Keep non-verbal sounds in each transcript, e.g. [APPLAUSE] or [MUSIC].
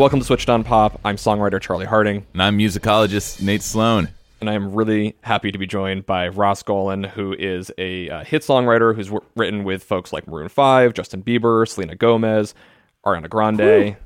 Welcome to Switched on Pop. I'm songwriter Charlie Harding. And I'm musicologist Nate Sloan. And I am really happy to be joined by Ross Golan, who is a uh, hit songwriter who's w- written with folks like Maroon 5, Justin Bieber, Selena Gomez, Ariana Grande. Woo.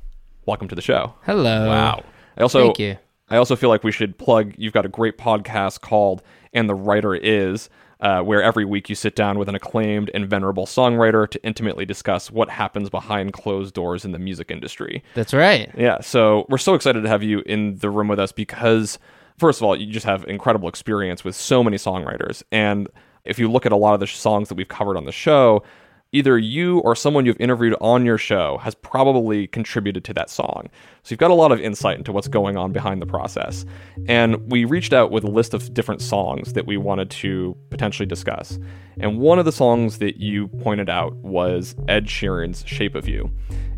Welcome to the show. Hello. Wow. I also, Thank you. I also feel like we should plug, you've got a great podcast called And the Writer Is, uh, where every week you sit down with an acclaimed and venerable songwriter to intimately discuss what happens behind closed doors in the music industry. That's right. Yeah. So we're so excited to have you in the room with us because, first of all, you just have incredible experience with so many songwriters. And if you look at a lot of the songs that we've covered on the show, either you or someone you've interviewed on your show has probably contributed to that song. So you've got a lot of insight into what's going on behind the process. And we reached out with a list of different songs that we wanted to potentially discuss. And one of the songs that you pointed out was Ed Sheeran's Shape of You.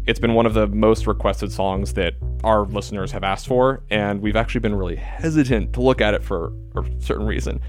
It's been one of the most requested songs that our listeners have asked for, and we've actually been really hesitant to look at it for a certain reason.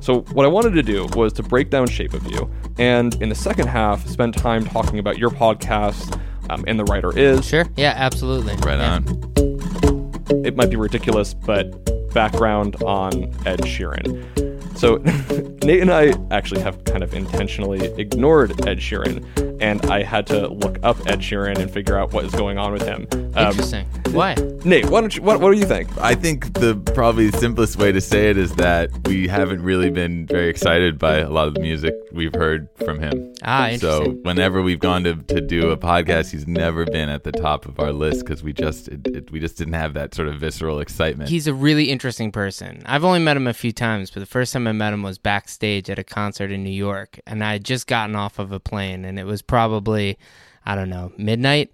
So, what I wanted to do was to break down Shape of You, and in the second half, spend time talking about your podcast um, and the writer is. Sure. Yeah, absolutely. Right yeah. on. It might be ridiculous, but background on Ed Sheeran. So, [LAUGHS] Nate and I actually have kind of intentionally ignored Ed Sheeran, and I had to look up Ed Sheeran and figure out what is going on with him. Um, Interesting. Why? Nate, why don't you, what, what do you think? I think the probably simplest way to say it is that we haven't really been very excited by a lot of the music we've heard from him. Ah, interesting. So whenever we've gone to, to do a podcast, he's never been at the top of our list because we just it, it, we just didn't have that sort of visceral excitement. He's a really interesting person. I've only met him a few times, but the first time I met him was backstage at a concert in New York, and I had just gotten off of a plane, and it was probably I don't know midnight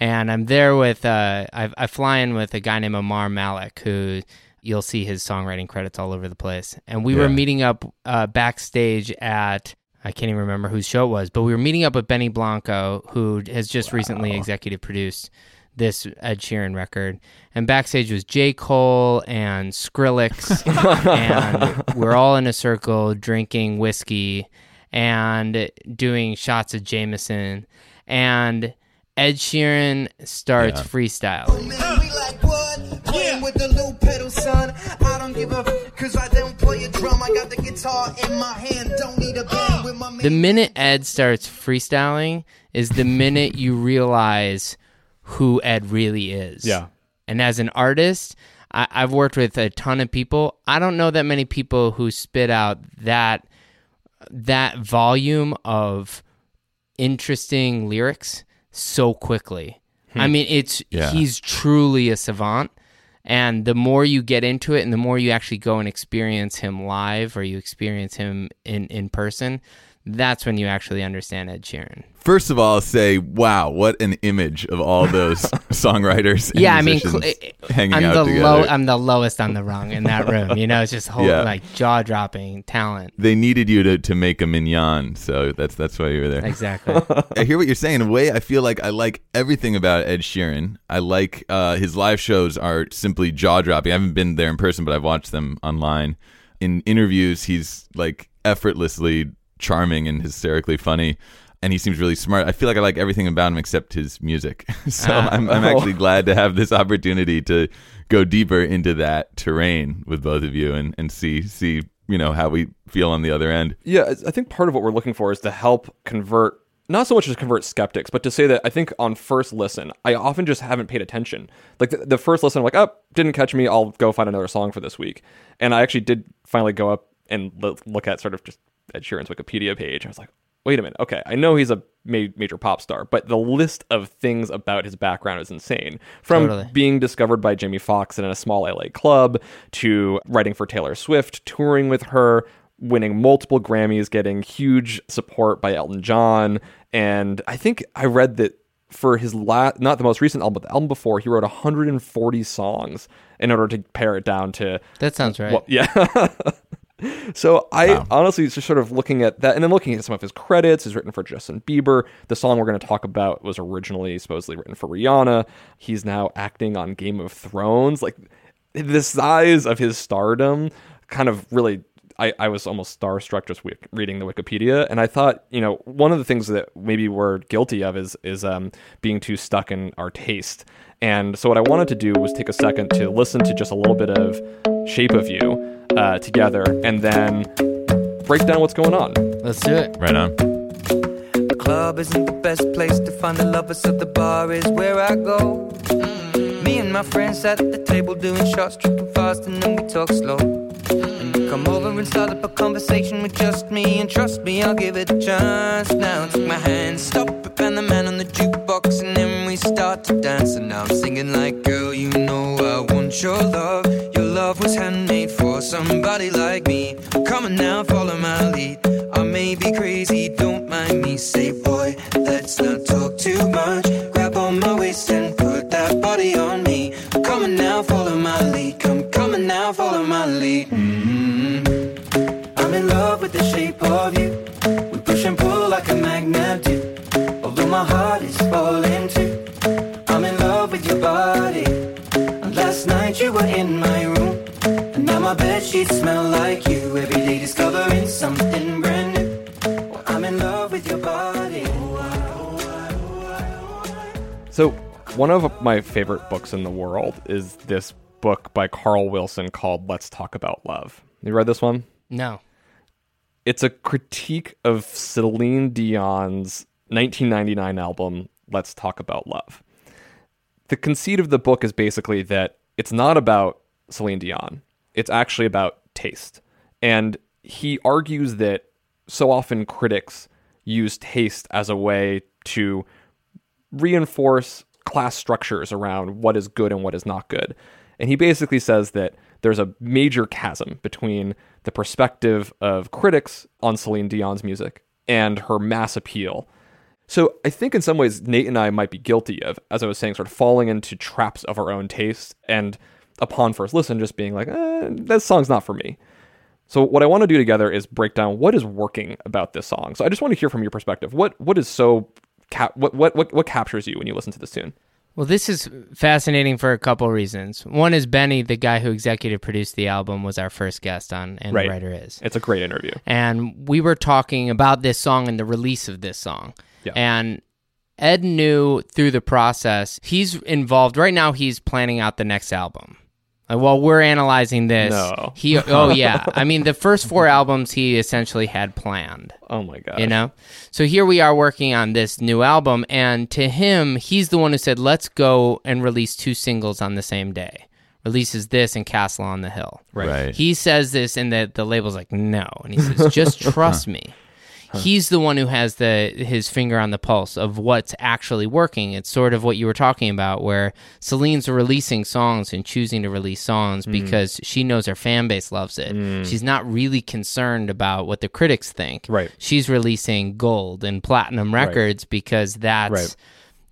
and I'm there with uh, I, I fly in with a guy named Ammar Malik who you'll see his songwriting credits all over the place. And we yeah. were meeting up uh, backstage at I can't even remember whose show it was, but we were meeting up with Benny Blanco, who has just wow. recently executive produced this Ed Sheeran record. And backstage was J. Cole and Skrillex, [LAUGHS] and we're all in a circle drinking whiskey and doing shots of Jameson. And Ed Sheeran starts yeah. freestyling. The minute Ed starts freestyling is the minute you realize who Ed really is. Yeah. And as an artist, I, have worked with a ton of people. I don't know that many people who spit out that that volume of interesting lyrics so quickly. Hmm. I mean, it's yeah. he's truly a savant. And the more you get into it and the more you actually go and experience him live or you experience him in, in person, that's when you actually understand Ed Sheeran. First of all, I'll say, wow, what an image of all those [LAUGHS] songwriters. yeah, I mean, cl- hanging I'm out the together. low, I'm the lowest on the rung in that room. You know, it's just whole yeah. like jaw dropping talent. They needed you to, to make a minyan, so that's that's why you were there. Exactly. [LAUGHS] I hear what you're saying. In a way, I feel like I like everything about Ed Sheeran. I like uh, his live shows are simply jaw dropping. I haven't been there in person, but I've watched them online. In interviews, he's like effortlessly charming and hysterically funny. And he seems really smart. I feel like I like everything about him except his music. [LAUGHS] so Ah. I'm, I'm Oh. actually glad to have this opportunity to go deeper into that terrain with both of you and, and see see you know how we feel on the other end. Yeah, I think part of what we're looking for is to help convert, not so much as convert skeptics, but to say that I think on first listen, I often just haven't paid attention. Like the, the first listen, I'm like, oh, didn't catch me. I'll go find another song for this week. And I actually did finally go up and lo- look at sort of just Ed Sheeran's Wikipedia page. I was like, wait a minute. Okay, I know he's a ma- major pop star, but the list of things about his background is insane. From Totally. being discovered by Jamie Foxx in a small LA club to writing for Taylor Swift, touring with her, winning multiple Grammys, getting huge support by Elton John. And I think I read that for his last, not the most recent album, but the album before, he wrote 140 songs in order to pare it down to That sounds right. well, yeah. [LAUGHS] so I honestly just sort of looking at that and then looking at some of his credits. He's written for Justin Bieber. The song we're going to talk about was originally supposedly written for Rihanna. He's now acting on Game of Thrones. Like the size of his stardom kind of really I, I was almost starstruck just wik- reading the Wikipedia, and I thought, you know, one of the things that maybe we're guilty of is is um, being too stuck in our taste. And so, what I wanted to do was take a second to listen to just a little bit of "Shape of You" uh, together, and then break down what's going on. Let's do it. Right on. The club isn't the best place to find the lovers, so the bar is where I go. Me and my friends at the table doing shots, tripping fast, and then we talk slow. And you come over and start up a conversation with just me, and trust me, I'll give it a chance. Now take my hand, stop it, and the man on the jukebox, and then we start to dance. And now I'm singing like, girl, you know I want your love. Love was handmade for somebody like me. Come on now, follow my lead. I may be crazy, don't mind me. Say, boy, let's not sheets smell like you. Every day discovering something brand new. Well, I'm in love with your body. So, one of my favorite books in the world is this book by Carl Wilson called "Let's Talk About Love." You read this one? No. it's a critique of Celine Dion's 1999 album Let's Talk About Love. The conceit of the book is basically that it's not about Celine Dion. It's actually about taste. And he argues that so often critics use taste as a way to reinforce class structures around what is good and what is not good. And he basically says that there's a major chasm between the perspective of critics on Celine Dion's music and her mass appeal. So I think in some ways Nate and I might be guilty of, as I was saying, sort of falling into traps of our own taste and upon first listen just being like, eh, that song's not for me. So what I want to do together is break down what is working about this song. So I just want to hear from your perspective. What what is so cap- what, what what what captures you when you listen to this tune? Well, this is fascinating for a couple reasons. One is Benny, the guy who executive produced the album, was our first guest on And Right. the Writer Is. It's a great interview. and we were talking about this song and the release of this song. Yeah. And Ed knew through the process, he's involved right now. He's planning out the next album. Like, while we're analyzing this, No. he oh yeah, I mean the first four [LAUGHS] albums he essentially had planned. Oh my god. You know? So here we are working on this new album, and to him, he's the one who said, let's go and release two singles on the same day. Releases this and Castle on the Hill. Right. He says this, and the, the label's like, no. And he says, just [LAUGHS] trust me. He's the one who has the his finger on the pulse of what's actually working. It's sort of what you were talking about, where Celine's releasing songs and choosing to release songs Mm. because she knows her fan base loves it. She's not really concerned about what the critics think. Right. She's releasing gold and platinum records because that's Right.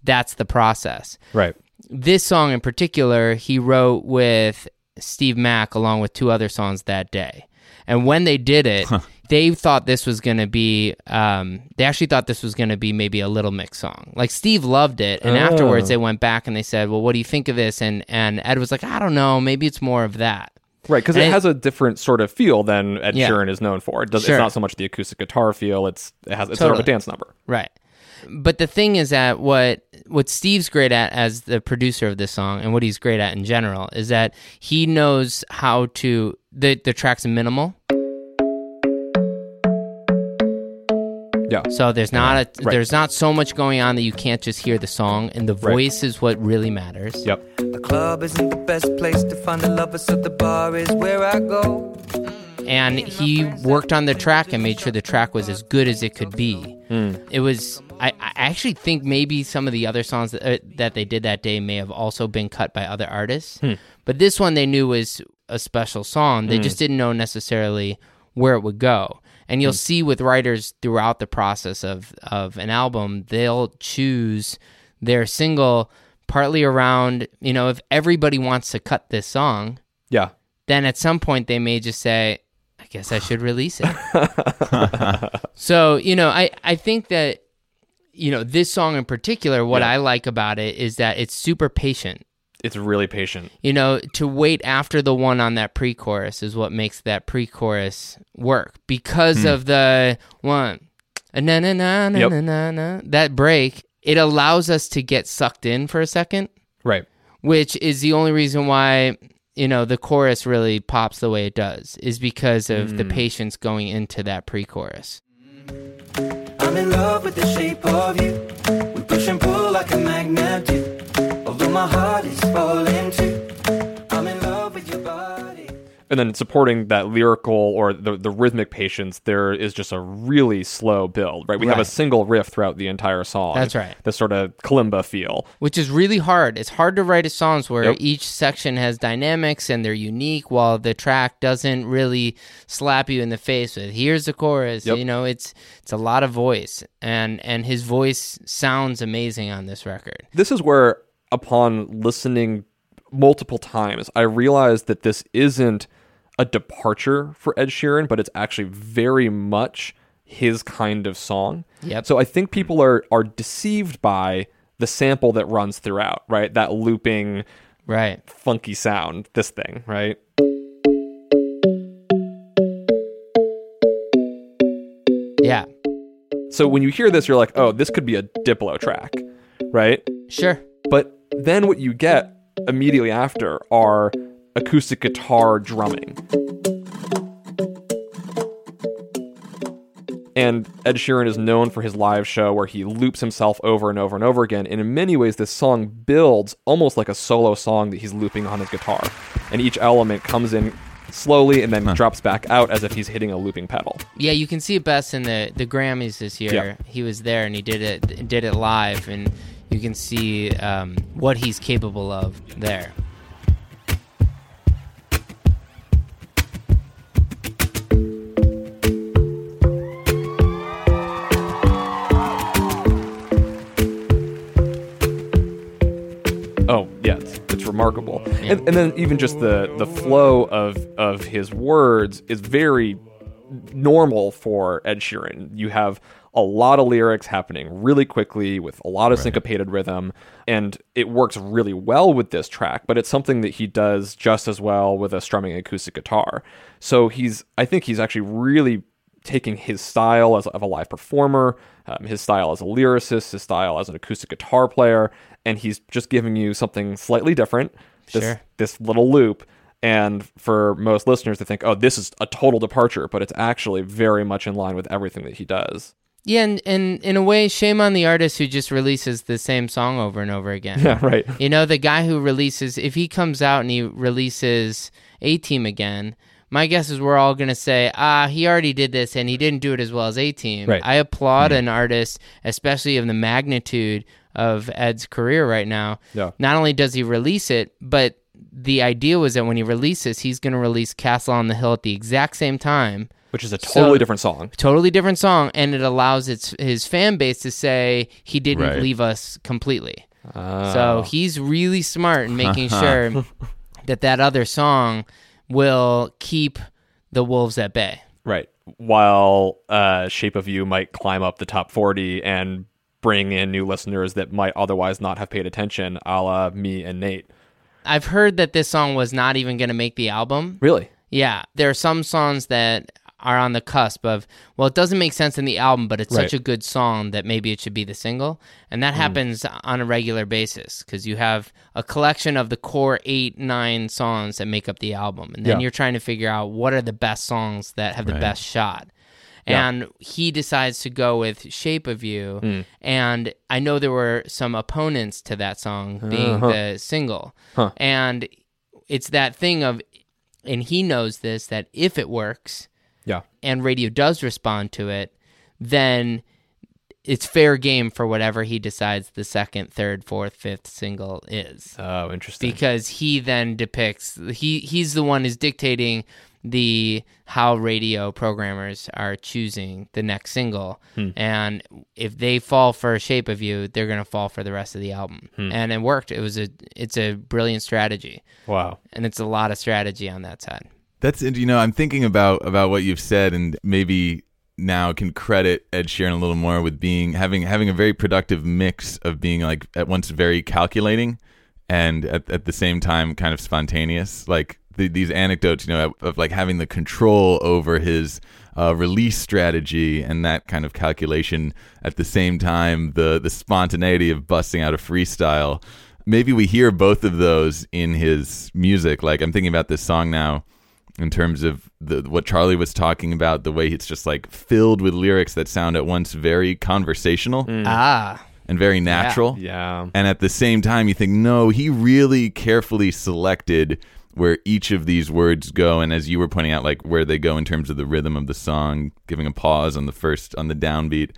that's the process Right. this song in particular, he wrote with Steve Mac along with two other songs that day. And when they did it, they thought this was going to be, um, they actually thought this was going to be maybe a Little Mix song. Like Steve loved it. And afterwards, they went back and they said, Well, what do you think of this? And, and Ed was like, I don't know. Maybe it's more of that. Right, because And it has a different sort of feel than Ed Yeah. Sheeran is known for. It does, Sure. It's not so much the acoustic guitar feel. It's it has it's sort of a Totally. dance number. Right. But the thing is that what what Steve's great at as the producer of this song and what he's great at in general is that he knows how to the the track's minimal. Yeah. So there's not a Right. there's not so much going on that you can't just hear the song and the voice is what really matters. Yep. The club isn't the best place to find a lover, so the bar is where I go. and he worked on the track and made sure the track was as good as it could be. Hmm. It was. I, I actually think maybe some of the other songs that, uh, that they did that day may have also been cut by other artists, hmm. but this one they knew was a special song. They hmm. just didn't know necessarily where it would go. And you'll hmm. see with writers throughout the process of of an album, they'll choose their single partly around you know if everybody wants to cut this song, Yeah. then at some point they may just say, I guess I should release it. [LAUGHS] so, you know, I, I think that, you know, this song in particular, what Yeah. I like about it is that it's super patient. It's really patient. You know, to wait after the one on that pre chorus is what makes that pre chorus work because hmm. of the one, na na na na Yep. na na na, that break. It allows us to get sucked in for a second Right. which is the only reason why you know the chorus really pops the way it does is because of the hmm. patience going into that pre-chorus I'm in love with the shape of you. We push and pull like a magnet And then supporting that lyrical or the, the rhythmic patience, there is just a really slow build, right? We have a single riff throughout the entire song. That's right. This sort of kalimba feel. which is really hard it's hard to write a songs where Yep. each section has dynamics and they're unique while the track doesn't really slap you in the face with here's the chorus Yep. you know it's it's a lot of voice and and his voice sounds amazing on this record This is where, upon listening multiple times, I realized that this isn't a departure for Ed Sheeran, but it's actually very much his kind of song. Yep. So I think people are are deceived by the sample that runs throughout, right? That looping, right funky sound. This thing, right? yeah So when you hear this, you're like, oh, this could be a Diplo track, right? sure But then what you get immediately after are acoustic guitar drumming. And Ed Sheeran is known for his live show where he loops himself over and over and over again. And in many ways, this song builds almost like a solo song that he's looping on his guitar. And each element comes in slowly and then drops back out as if he's hitting a looping pedal. Yeah, you can see it best in the the Grammys this year. Yeah. He was there and he did it did it live, and you can see um, what he's capable of there. Oh yeah, it's, it's remarkable, and, and then even just the the flow of of his words is very normal for Ed Sheeran. You have a lot of lyrics happening really quickly with a lot of syncopated rhythm, and it works really well with this track. But it's something that he does just as well with a strumming acoustic guitar. So he's, I think he's actually really taking his style as of a live performer, um, his style as a lyricist, his style as an acoustic guitar player, and he's just giving you something slightly different. This, Sure. this little loop. And for most listeners to think, oh, this is a total departure, but it's actually very much in line with everything that he does. Yeah, and, and in a way, shame on the artist who just releases the same song over and over again. Yeah, right. You know, the guy who releases, if he comes out and he releases A Team again, my guess is we're all going to say, ah, he already did this and he didn't do it as well as A Team. Right. I applaud an artist, especially of the magnitude of Ed's career right now. Yeah. Not only does he release it, but the idea was that when he releases, he's going to release Castle on the Hill at the exact same time Which is a totally So- different song. totally different song and it allows its his fan base to say he didn't Right. leave us completely Oh. so he's really smart in making [LAUGHS] sure that that other song will keep the wolves at bay Right. While uh, Shape of You might climb up the top 40 and bring in new listeners that might otherwise not have paid attention, a la me and Nate. I've heard that this song was not even going to make the album. Really? Yeah, there are some songs that are on the cusp of well, it doesn't make sense in the album, but it's Right. such a good song that maybe it should be the single, and that happens on a regular basis because you have a collection of the core eight, nine songs that make up the album, and then Yeah. you're trying to figure out what are the best songs that have the Right. best shot. Yeah. And he decides to go with "Shape of You," and I know there were some opponents to that song being Uh-huh. the single, Huh. and it's that thing of, and he knows this that if it works, Yeah. and radio does respond to it, then it's fair game for whatever he decides the second, third, fourth, fifth single is. Oh, interesting. Because he then depicts he he's the one who's dictating the how radio programmers are choosing the next single hmm. and if they fall for shape of you they're going to fall for the rest of the album hmm. and it worked it was a it's a brilliant strategy wow. and it's a lot of strategy on that side That's you know I'm thinking about about what you've said and maybe now can credit Ed Sheeran a little more with being having having a very productive mix of being like at once very calculating and at, at the same time kind of spontaneous. Like the, these anecdotes you know of, of like having the control over his uh, release strategy and that kind of calculation at the same time the the spontaneity of busting out a freestyle. Maybe we hear both of those in his music. Like I'm thinking about this song now in terms of the what Charlie was talking about, the way it's just like filled with lyrics that sound at once very conversational ah and very natural. Yeah. And at the same time, you think, no, he really carefully selected where each of these words go. And as you were pointing out, like where they go in terms of the rhythm of the song, giving a pause on the first, on the downbeat.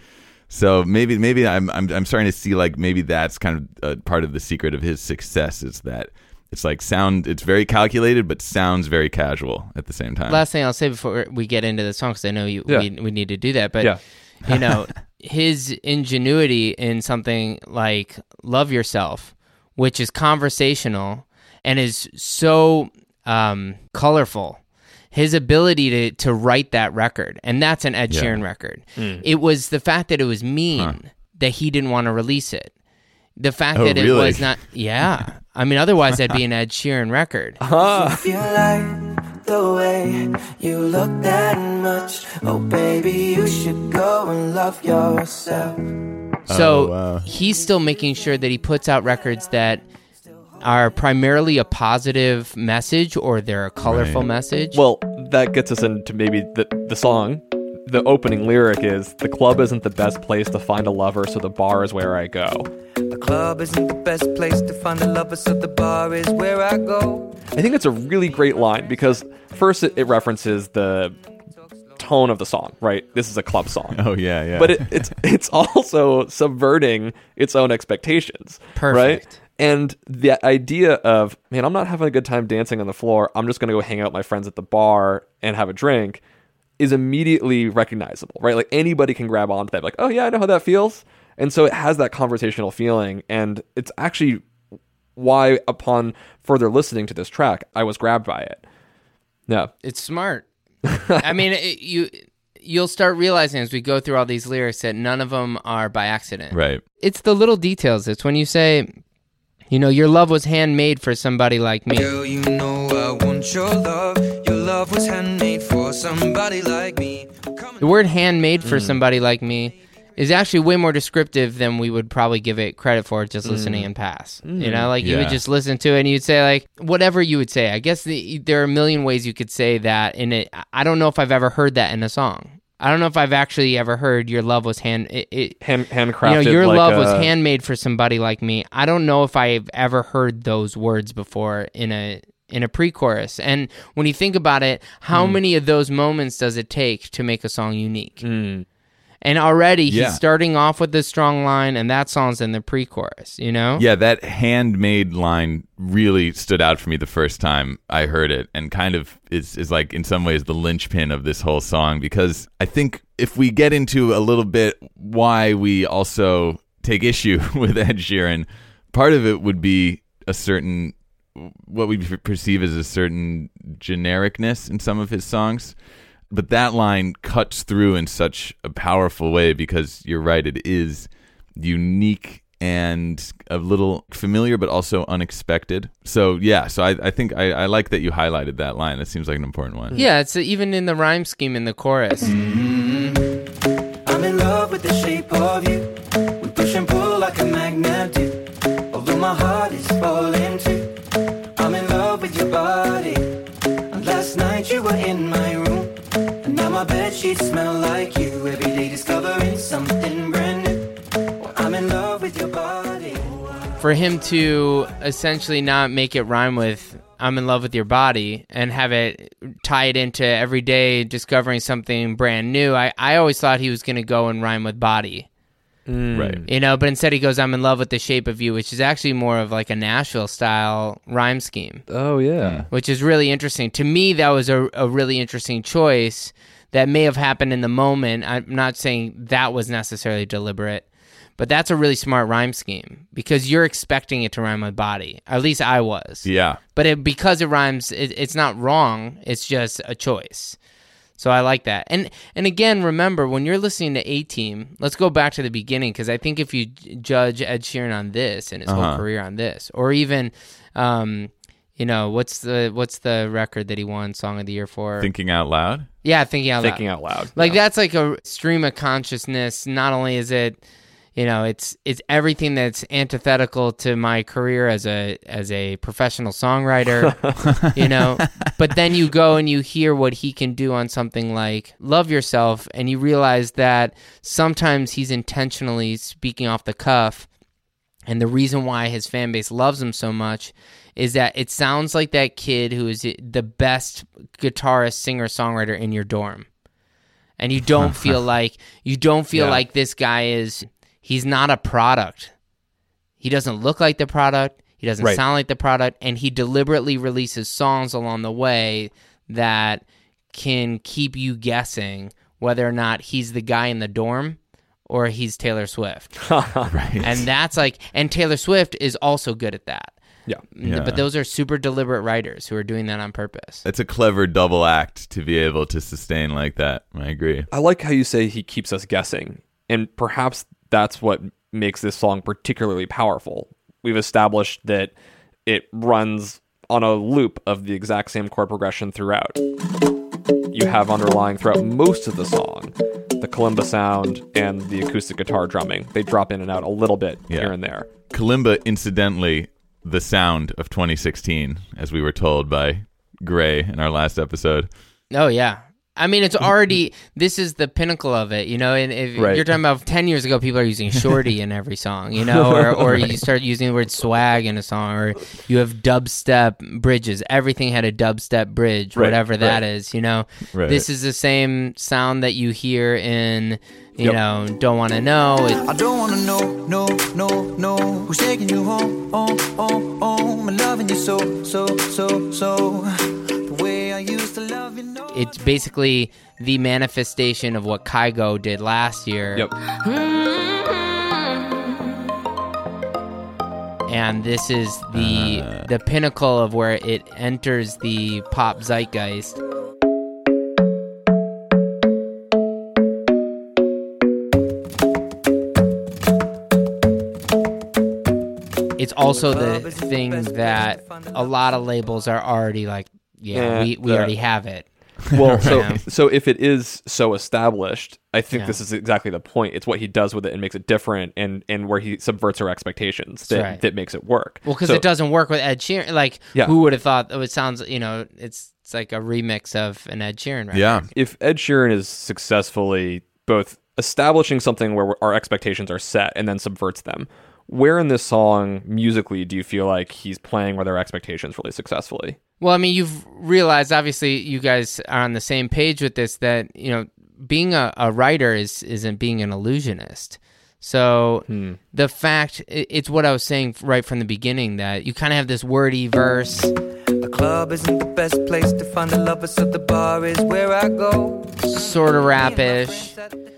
So maybe, maybe I'm, I'm, I'm starting to see like maybe that's kind of part of the secret of his success is that it's like sound, it's very calculated, but sounds very casual at the same time. last thing I'll say before we get into the song, because I know you Yeah. we, we need to do that, but Yeah. you know [LAUGHS] his ingenuity in something like "Love Yourself," which is conversational and is so um, colorful. His ability to to write that record, and that's an Ed Yeah. Sheeran record. It was the fact that it was mean that he didn't want to release it. The fact Oh, that it really? was not, yeah. [LAUGHS] I mean, otherwise that'd be [LAUGHS] an Ed Sheeran record. If you like the way you look that much, oh baby, you should go and love yourself. So Oh, wow. he's still making sure that he puts out records that are primarily a positive message or they're a colorful Right. message. Well, that gets us into maybe the the song. The opening lyric is the club isn't the best place to find a lover, so the bar is where I go. The club isn't the best place to find a lover, so the bar is where I go. I think it's a really great line because first it, it references the tone of the song, right? This is a club song. oh yeah, yeah. But it, it's [LAUGHS] it's also subverting its own expectations, Perfect. right? And the idea of man, I'm not having a good time dancing on the floor. I'm just gonna go hang out with my friends at the bar and have a drink, is immediately recognizable, right? Like anybody can grab onto that, like, oh yeah, I know how that feels. And so it has that conversational feeling, and it's actually why, upon further listening to this track, I was grabbed by it. Yeah, it's smart. I mean, it, you you'll start realizing as we go through all these lyrics that none of them are by accident. right. It's the little details. It's when you say, you know, your love was handmade for somebody like me. Girl, you know I want your love. Your love was handmade for somebody like me. The word handmade Mm. for somebody like me is actually way more descriptive than we would probably give it credit for just Mm. listening and pass. You know, like you would just listen to it and you'd say like whatever you would say. I guess the, there are a million ways you could say that in it. I don't know if I've ever heard that in a song. I don't know if I've actually ever heard your love was hand it, it hand handcrafted. you know, your like love was handmade for somebody like me. I don't know if I've ever heard those words before in a in a pre-chorus. And when you think about it, how Hmm. many of those moments does it take to make a song unique? And already Yeah. he's starting off with this strong line, and that song's in the pre-chorus. You know, Yeah, that handmade line really stood out for me the first time I heard it and kind of is, is like in some ways the linchpin of this whole song because I think if we get into a little bit why we also take issue [LAUGHS] with Ed Sheeran, part of it would be a certain what we perceive as a certain genericness in some of his songs. But that line cuts through in such a powerful way because you're right, it is unique and a little familiar but also unexpected. So yeah, so I, I think I, I like that you highlighted that line. That seems like an important one. Yeah, it's uh, even in the rhyme scheme in the chorus. I'm in love with the shape of you. We push and pull like a magnet do. Although my heart is falling too. Sheets smell like you. Every day discovering something brand new. Well, I'm in love with your body. For him to essentially not make it rhyme with I'm in love with your body and have it tie it into every day discovering something brand new, I, I always thought he was going to go and rhyme with body. Mm. Right. You know, but instead he goes, I'm in love with the shape of you, which is actually more of like a Nashville style rhyme scheme. Oh yeah. Hmm. which is really interesting. To me, that was a, a really interesting choice that may have happened in the moment. I'm not saying that was necessarily deliberate, but that's a really smart rhyme scheme because you're expecting it to rhyme with body. At least I was. Yeah. But it, because it rhymes, it, it's not wrong. It's just a choice. So I like that. And and again, remember when you're listening to A Team, let's go back to the beginning because I think if you judge Ed Sheeran on this and his whole Uh-huh. career on this, or even, um, you know, what's the what's the record that he won Song of the Year for? Thinking out loud. yeah, thinking out Thinking loud. out loud. Like that's like a stream of consciousness. Not only is it, you know, it's it's everything that's antithetical to my career as a as a professional songwriter, [LAUGHS] you know. But then you go and you hear what he can do on something like "Love Yourself," and you realize that sometimes he's intentionally speaking off the cuff. And the reason why his fan base loves him so much is that it sounds like that kid who is the best guitarist, singer, songwriter in your dorm. And you don't [LAUGHS] feel like you don't feel Yeah. like this guy is he's not a product. He doesn't look like the product. He doesn't Right. sound like the product and he deliberately releases songs along the way that can keep you guessing whether or not he's the guy in the dorm or he's Taylor Swift. [LAUGHS] Right. And that's like, and Taylor Swift is also good at that. Yeah. Yeah. But those are super deliberate writers who are doing that on purpose. It's a clever double act to be able to sustain like that. I agree. I like how you say he keeps us guessing, and perhaps that's what makes this song particularly powerful. We've established that it runs on a loop of the exact same chord progression throughout. You have underlying throughout most of the song the kalimba sound and the acoustic guitar drumming. They drop in and out a little bit Yeah. here and there. Kalimba, incidentally, the sound of 2016, as we were told by Gray in our last episode. Oh, yeah. I mean, it's mm-hmm. already, this is the pinnacle of it, you know? And if Right. you're talking about 10 years ago, people are using shorty in every song, you know? Or, [LAUGHS] or you start using the word swag in a song, or you have dubstep bridges. Everything had a dubstep bridge, Right, whatever that right. is, you know? Right. This is the same sound that you hear in, you Yep. know, Don't Wanna Know. It, I don't wanna know, no, no, no Who's taking you home, home, home, home And loving you so, so, so, so The way I used to love you, no it's basically the manifestation of what Kygo did last year. Yep. And this is the Uh. the pinnacle of where it enters the pop zeitgeist. It's also the thing that a lot of labels are already like, yeah, Yeah, we, we the- already have it. [LAUGHS] Well, [LAUGHS] so Yeah. so if it is so established, I think Yeah. this is exactly the point. It's what he does with it and makes it different, and and where he subverts our expectations that right. that makes it work. Well, because So- it doesn't work with Ed Sheeran. Like, Yeah. who would have thought? Oh, it sounds, you know, it's it's like a remix of an Ed Sheeran record. Yeah. if Ed Sheeran is successfully both establishing something where our expectations are set and then subverts them, where in this song musically do you feel like he's playing with our expectations really successfully? Well, I mean, you've realized, obviously, you guys are on the same page with this. That you know, being a, a writer is isn't being an illusionist. So hmm. the fact it's what I was saying right from the beginning that you kind of have this wordy verse. The club isn't the best place to find the lovers So the bar is where I go sort of rapish.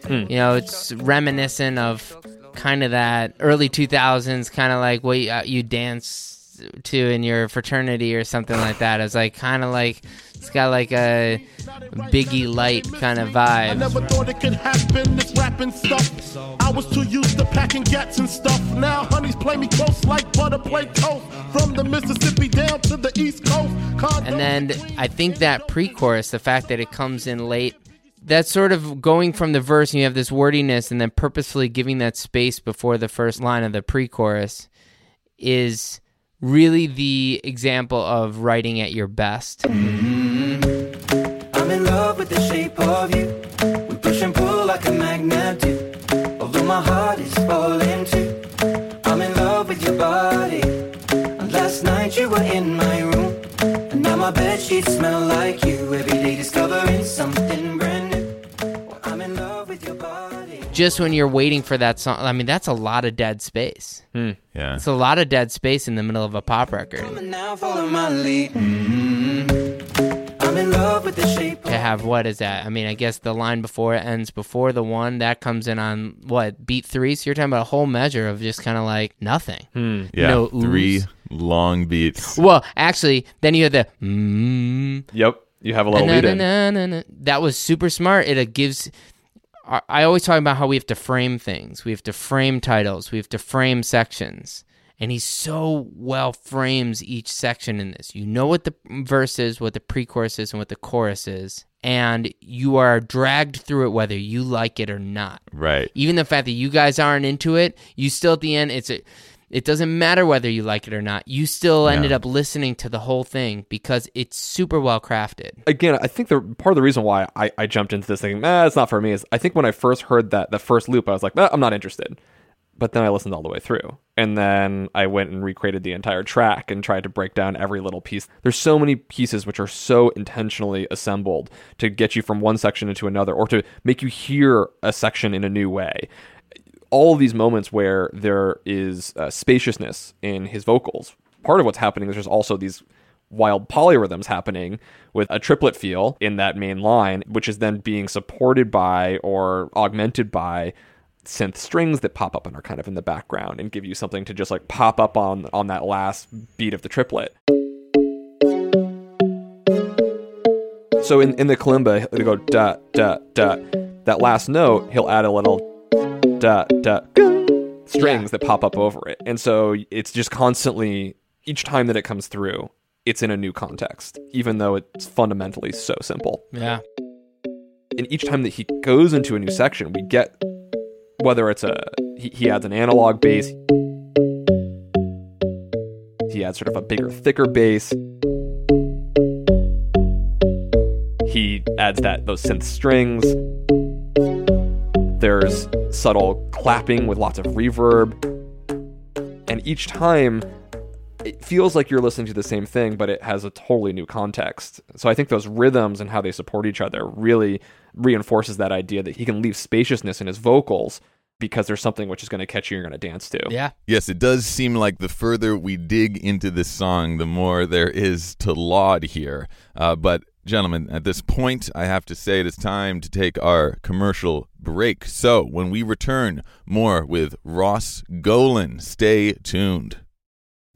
You know, it's reminiscent of kind of that early 2000s kind of like what you, uh, you dance to in your fraternity or something like that. It's like kind of like it's got like a Biggie light kind of I vibe. never thought it could happen, this rapping stuff. I was too used to packing gats and stuff. Now honeys play me close like butter play toast. From the Mississippi down to the East Coast. And then I think that pre-chorus, the fact that it comes in late, that's sort of going from the verse and you have this wordiness and then purposefully giving that space before the first line of the pre-chorus is really the example of writing at your best. Mm-hmm. I'm in love with the shape of you. We push and pull like a magnet do. Although my heart is falling too. I'm in love with your body. And last night you were in my room. And now my bed sheets smell like you. Every day discovering something Just when you're waiting for that song, I mean, that's a lot of dead space. Yeah. It's a lot of dead space in the middle of a pop record. Now mm-hmm. I'm in love with the shape To have what is that? I mean, I guess the line before it ends before the one that comes in on what beat three. So you're talking about a whole measure of just kind of like nothing. Yeah. No Three ooze. long beats. Well, actually, then you have the mm, Yep. You have a little lead in. that was super smart. It uh, gives. I I always talk about how we have to frame things. We have to frame titles. We have to frame sections. And he so well frames each section in this. You know what the verse is, what the pre-chorus is, and what the chorus is, and you are dragged through it whether you like it or not Right. even the fact that you guys aren't into it, you still at the end, it's a, it doesn't matter whether you like it or not. You still ended Yeah. up listening to the whole thing because it's super well crafted. again, I think the part of the reason why I, I jumped into this thing, nah, it's not for me, is I think when I first heard that the first loop, I was like, nah, I'm not interested. But then I listened all the way through, and then I went and recreated the entire track and tried to break down every little piece. There's so many pieces which are so intentionally assembled to get you from one section into another, or to make you hear a section in a new way all of these moments where there is uh, spaciousness in his vocals. Part of what's happening is there's also these wild polyrhythms happening with a triplet feel in that main line, which is then being supported by or augmented by synth strings that pop up and are kind of in the background and give you something to just like pop up on on that last beat of the triplet. So in, in the kalimba, they go da da da. That last note, he'll add a little da da strings that pop up over it, and so it's just constantly each time that it comes through, it's in a new context, even though it's fundamentally so simple. Yeah. And each time that he goes into a new section, we get whether it's a he, he adds an analog bass, he adds sort of a bigger, thicker bass. He adds that those synth strings. There's subtle clapping with lots of reverb. And each time it feels like you're listening to the same thing, but it has a totally new context. So I think those rhythms and how they support each other really reinforces that idea that he can leave spaciousness in his vocals because there's something which is going to catch you and you're going to dance to. Yeah. Yes, it does seem like the further we dig into this song, the more there is to laud here. Uh, but, gentlemen, at this point, I have to say it is time to take our commercial break. So, when we return, more with Ross Golan. Stay tuned.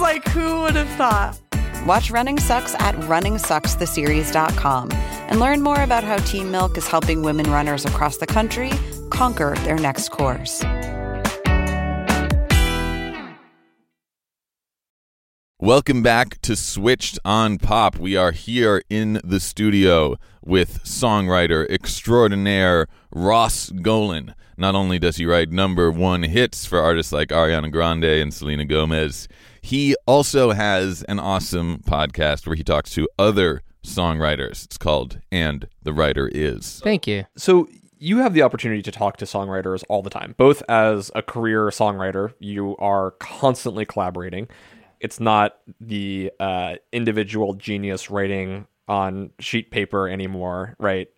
because, like, who would have thought? Watch Running Sucks at runningsuckstheseries.com and learn more about how Team Milk is helping women runners across the country conquer their next course. Welcome back to Switched on Pop. We are here in the studio with songwriter extraordinaire Ross Golan. Not only does he write number one hits for artists like Ariana Grande and Selena Gomez, he also has an awesome podcast where he talks to other songwriters. It's called And the Writer Is. Thank you. So you have the opportunity to talk to songwriters all the time, both as a career songwriter, you are constantly collaborating. It's not the uh, individual genius writing on sheet paper anymore, right?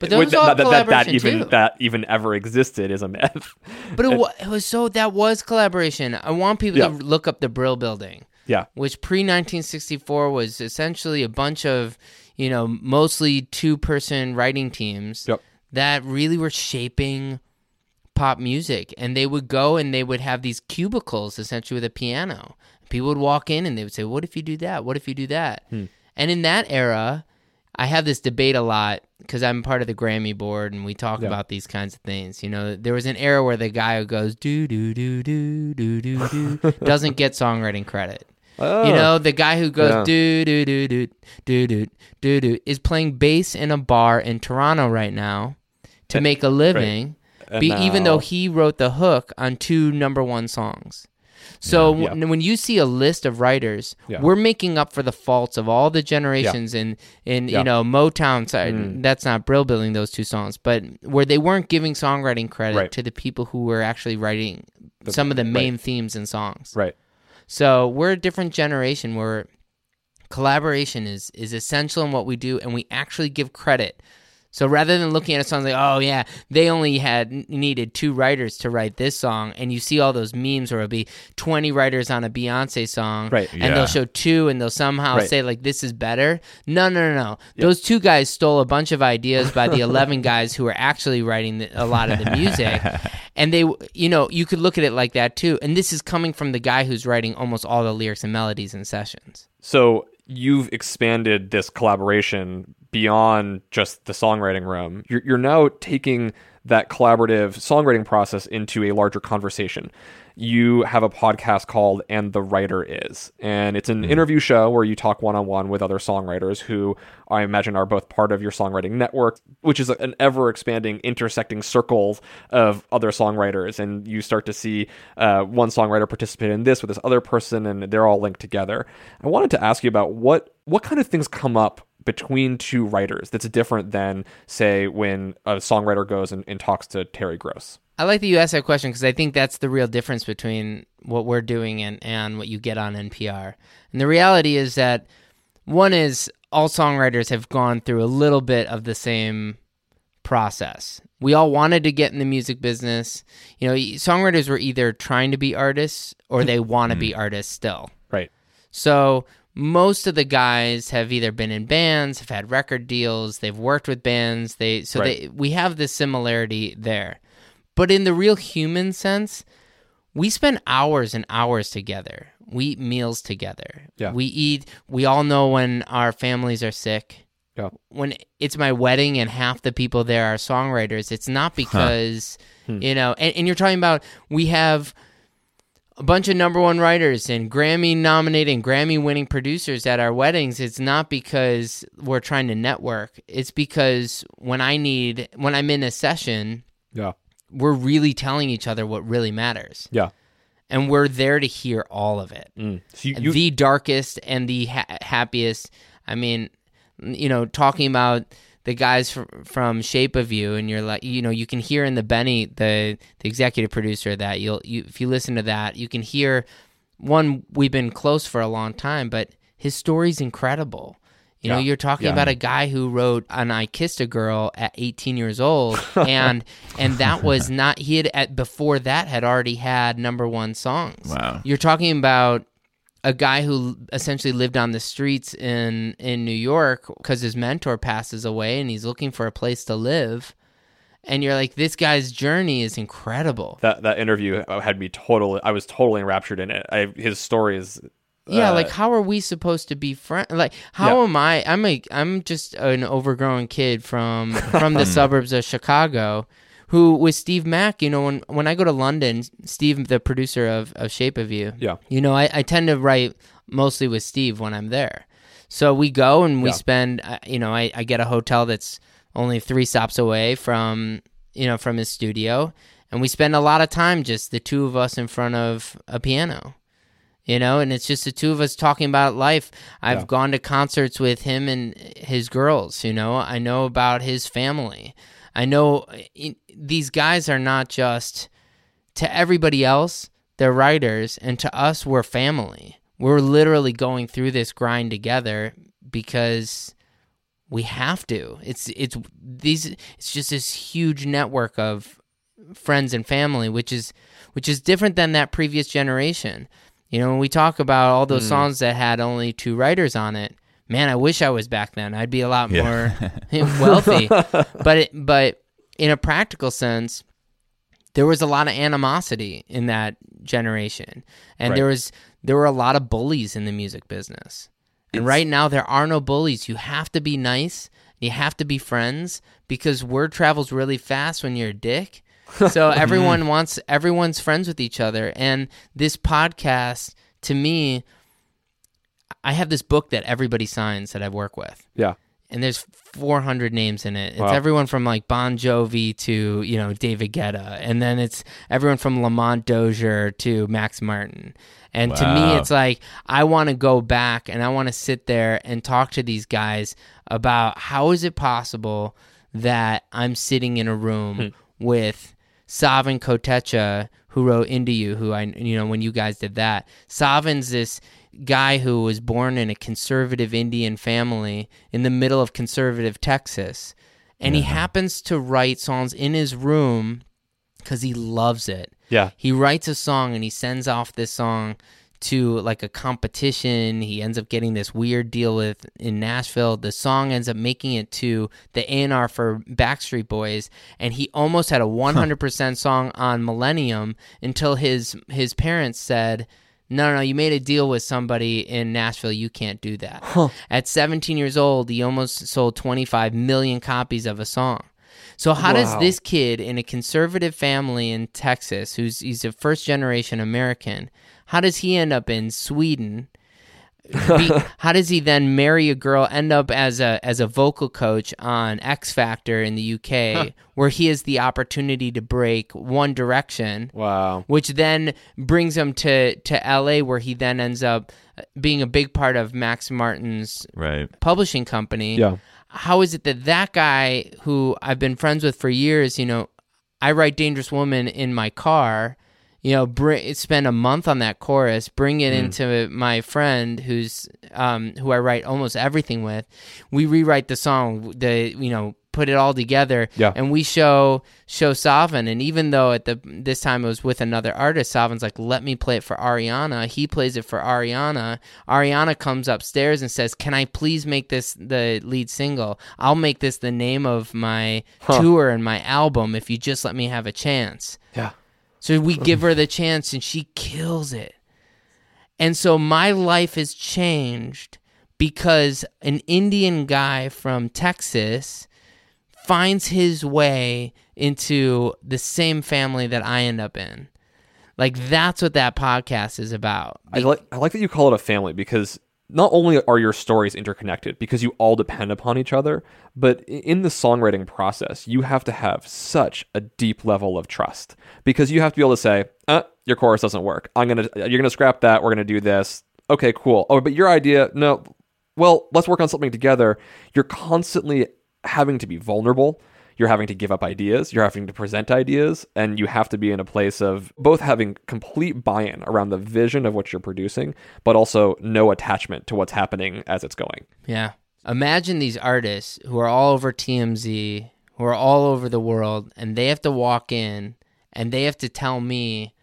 But those With- all that, that, that, even too. that even ever existed is a myth. But it, [LAUGHS] wa- it was so that was collaboration. I want people Yeah. to look up the Brill Building. Yeah. Which pre 1964 was essentially a bunch of, you know, mostly two person writing teams Yep. that really were shaping pop music. And they would go and they would have these cubicles essentially with a piano. People would walk in and they would say, What if you do that? What if you do that? Hmm. And in that era, I have this debate a lot because I'm part of the Grammy board and we talk Yeah. about these kinds of things. You know, there was an era where the guy who goes do do do do do do do [LAUGHS] doesn't get songwriting credit. Oh. You know, the guy who goes do do do do do do do do is playing bass in a bar in Toronto right now to Eh, make a living, And be, even though he wrote the hook on two number one songs. So Yeah. when, when you see a list of writers, Yeah. we're making up for the faults of all the generations in in Yeah. you know Motown side. Mm. That's not Brill building those two songs, but where they weren't giving songwriting credit Right. to the people who were actually writing some of the main themes and songs. Right. So we're a different generation where collaboration is is essential in what we do, and we actually give credit. So rather than looking at a song like, oh yeah, they only had needed two writers to write this song, and you see all those memes where it'll be twenty writers on a Beyonce song, Right. And Yeah. they'll show two, and they'll somehow Right. say like, this is better. No, no, no, no. Those two guys stole a bunch of ideas by the [LAUGHS] eleven guys who were actually writing the, a lot of the music, [LAUGHS] and they, you know, you could look at it like that too. And this is coming from the guy who's writing almost all the lyrics and melodies in sessions. So you've expanded this collaboration beyond just the songwriting room. You're, you're now taking that collaborative songwriting process into a larger conversation. You have a podcast called And the Writer Is, and it's an interview show where you talk one on one with other songwriters who I imagine are both part of your songwriting network, which is an ever expanding, intersecting circle of other songwriters. And you start to see uh, one songwriter participate in this with this other person, and they're all linked together. I wanted to ask you about what what kind of things come up between two writers that's different than, say, when a songwriter goes and, and talks to Terry Gross. I like that you asked that question because I think that's the real difference between what we're doing and, and what you get on NPR. And the reality is that one is all songwriters have gone through a little bit of the same process. We all wanted to get in the music business. You know, songwriters were either trying to be artists or they want to be mm. artists still. Right. So most of the guys have either been in bands, have had record deals, they've worked with bands. They so Right. they we have this similarity there. But in the real human sense, we spend hours and hours together. We eat meals together. Yeah. We eat we all know when our families are sick. Yeah. When it's my wedding and half the people there are songwriters, it's not because Hmm. you know, and, and you're talking about we have a bunch of number one writers and Grammy nominated and Grammy winning producers at our weddings, it's not because we're trying to network. It's because when I need, when I'm in a session, Yeah. we're really telling each other what really matters. Yeah. And we're there to hear all of it. Mm. So you, you, the darkest and the ha- happiest. I mean, you know, talking about the guys fr- from Shape of You, and you're like, you know, you can hear in the Benny, the the executive producer, that you'll, you if you listen to that, you can hear one. We've been close for a long time, but his story's incredible. You know, Yeah. you're talking Yeah. about a guy who wrote "And I Kissed a Girl" at 18 years old, [LAUGHS] and and that was not he had at before that had already had number one songs. Wow. You're talking about a guy who essentially lived on the streets in in New York because his mentor passes away and he's looking for a place to live. And you're like, this guy's journey is incredible. That that interview had me totally. I was totally enraptured in it. I, his story is. Yeah, uh, like how are we supposed to be friends? Like how Yeah. am I? I'm a I'm just an overgrown kid from [LAUGHS] from the suburbs of Chicago, who with Steve Mac. You know, when when I go to London, Steve, the producer of of Shape of You. Yeah. You know, I, I tend to write mostly with Steve when I'm there. So we go and we Yeah. spend. uh, You know, I I get a hotel that's only three stops away from you know from his studio, and we spend a lot of time just the two of us in front of a piano you know and it's just the two of us talking about life i've Yeah. gone to concerts with him and his girls you know i know about his family i know i- these guys are not just to everybody else they're writers and to us we're family. We're literally going through this grind together because we have to. It's it's these it's just this huge network of friends and family which is which is different than that previous generation. You know when we talk about all those Mm. songs that had only two writers on it man i wish i was back then. I'd be a lot Yeah. more [LAUGHS] [LAUGHS] wealthy. But it, but in a practical sense there was a lot of animosity in that generation. And Right. there was there were a lot of bullies in the music business. And right now there are no bullies. You have to be nice. You have to be friends because word travels really fast when you're a dick. [LAUGHS] So everyone mm. wants everyone's friends with each other. And this podcast to me i have this book that everybody signs that i work with Yeah. and there's 400 names in it. It's Wow. everyone from like Bon Jovi to you know David Guetta, and then it's everyone from Lamont Dozier to Max Martin. And to me, it's like I want to go back and I want to sit there and talk to these guys about how is it possible that I'm sitting in a room hmm. with Savin Kotecha, who wrote Into You, who I, you know, when you guys did that. Savin's this guy who was born in a conservative Indian family in the middle of conservative Texas. And he happens to write songs in his room because he loves it. Yeah. He writes a song and he sends off this song to like a competition. He ends up getting this weird deal with in Nashville. The song ends up making it to the A&R for Backstreet Boys and he almost had a 100% song on Millennium until his his parents said no, no, you made a deal with somebody in Nashville. You can't do that. At 17 years old, he almost sold 25 million copies of a song. So how does this kid in a conservative family in Texas, who's he's a first generation American, how does he end up in Sweden? Be, how does he then marry a girl, end up as a as a vocal coach on X Factor in the UK, where he has the opportunity to break One Direction, Wow. which then brings him to to LA, where he then ends up being a big part of Max Martin's Right. publishing company. Yeah. How is it that that guy who I've been friends with for years, you know, I write Dangerous Woman in my car, you know, bring, spend a month on that chorus, bring it into my friend who's um who I write almost everything with. We rewrite the song, the you know, put it all together Yeah. and we show show Savin and even though at the this time it was with another artist Savin's like let me play it for Ariana. He plays it for Ariana. Ariana comes upstairs and says can I please make this the lead single? I'll make this the name of my tour and my album if you just let me have a chance. Yeah. So we [LAUGHS] give her the chance and she kills it. And so my life has changed because an Indian guy from Texas finds his way into the same family that I end up in. Like that's what that podcast is about. I like I like that you call it a family because not only are your stories interconnected because you all depend upon each other, but in the songwriting process, you have to have such a deep level of trust because you have to be able to say, uh, your chorus doesn't work. I'm gonna you're gonna scrap that. We're gonna do this. Okay, cool. Oh, but your idea, no. Well, let's work on something together. You're constantly having to be vulnerable. You're having to give up ideas. You're having to present ideas, and you have to be in a place of both having complete buy-in around the vision of what you're producing, but also no attachment to what's happening as it's going. Yeah. Imagine these artists who are all over TMZ, who are all over the world, and they have to walk in and they have to tell me,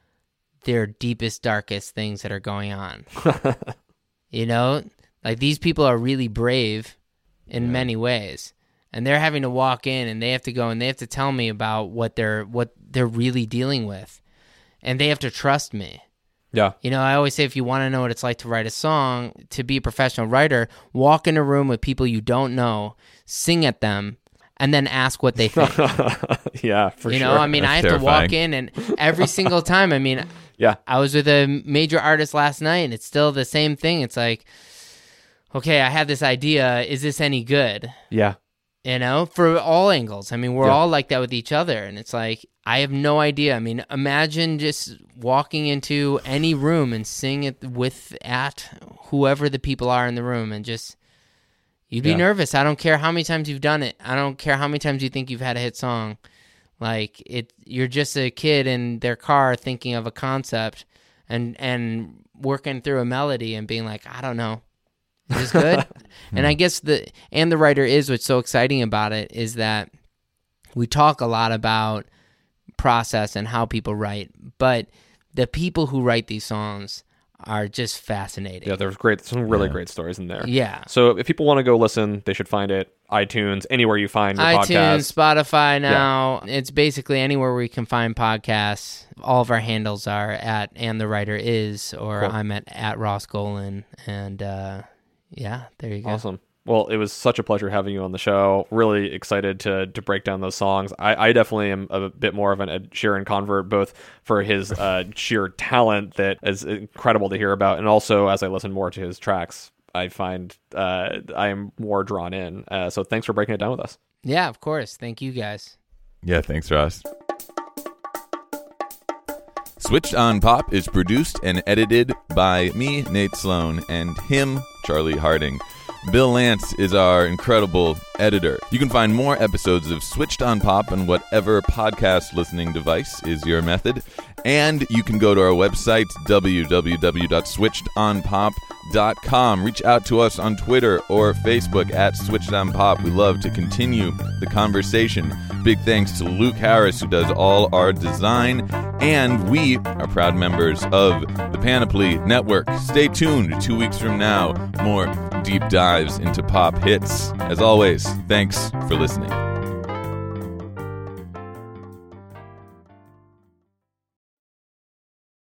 their deepest, darkest things that are going on. [LAUGHS] you know, like these people are really brave in many ways. And they're having to walk in and they have to go and they have to tell me about what they're what they're really dealing with. And they have to trust me. Yeah. You know, I always say if you want to know what it's like to write a song, to be a professional writer, walk in a room with people you don't know, sing at them, and then ask what they think. [LAUGHS] yeah, for sure. you sure. know, I mean, I have to walk in and every [LAUGHS] single time, I mean, yeah. I was with a major artist last night and it's still the same thing. It's like, okay, I have this idea. Is this any good? Yeah. You know, for all angles. I mean, we're Yeah. all like that with each other. And it's like, I have no idea. I mean, imagine just walking into any room and sing it with at whoever the people are in the room and just, you'd be Yeah. nervous. I don't care how many times you've done it. I don't care how many times you think you've had a hit song. Like it, you're just a kid in their car thinking of a concept and and working through a melody and being like, I don't know, is this good? [LAUGHS] and I guess the and the writer is what's so exciting about it is that we talk a lot about process and how people write, but the people who write these songs are just fascinating. Yeah, there's great, some really great stories in there. Yeah. So if people want to go listen, they should find it iTunes, anywhere you find your iTunes, podcast. Spotify now. It's basically anywhere where you can find podcasts. All of our handles are at and the writer is, or Cool. I'm at at Ross Golan, and uh, yeah, there you go. Awesome. Well, it was such a pleasure having you on the show. Really excited to to break down those songs. I, I definitely am a bit more of an Ed Sheeran convert, both for his uh, [LAUGHS] sheer talent that is incredible to hear about, and also as I listen more to his tracks, I find uh, I am more drawn in. Uh, so thanks for breaking it down with us. Yeah, of course. Thank you guys. Yeah, thanks, Ross. Switched on Pop is produced and edited by me, Nate Sloan, and him, Charlie Harding. Bill Lance is our incredible editor. You can find more episodes of Switched on Pop on whatever podcast listening device is your method. And you can go to our website, www.switchedonpop.com. Reach out to us on Twitter or Facebook at Switched on Pop. We love to continue the conversation. Big thanks to Luke Harris, who does all our design. And we are proud members of the Panoply Network. Stay tuned two weeks from now. More deep dives into pop hits. As always, thanks for listening.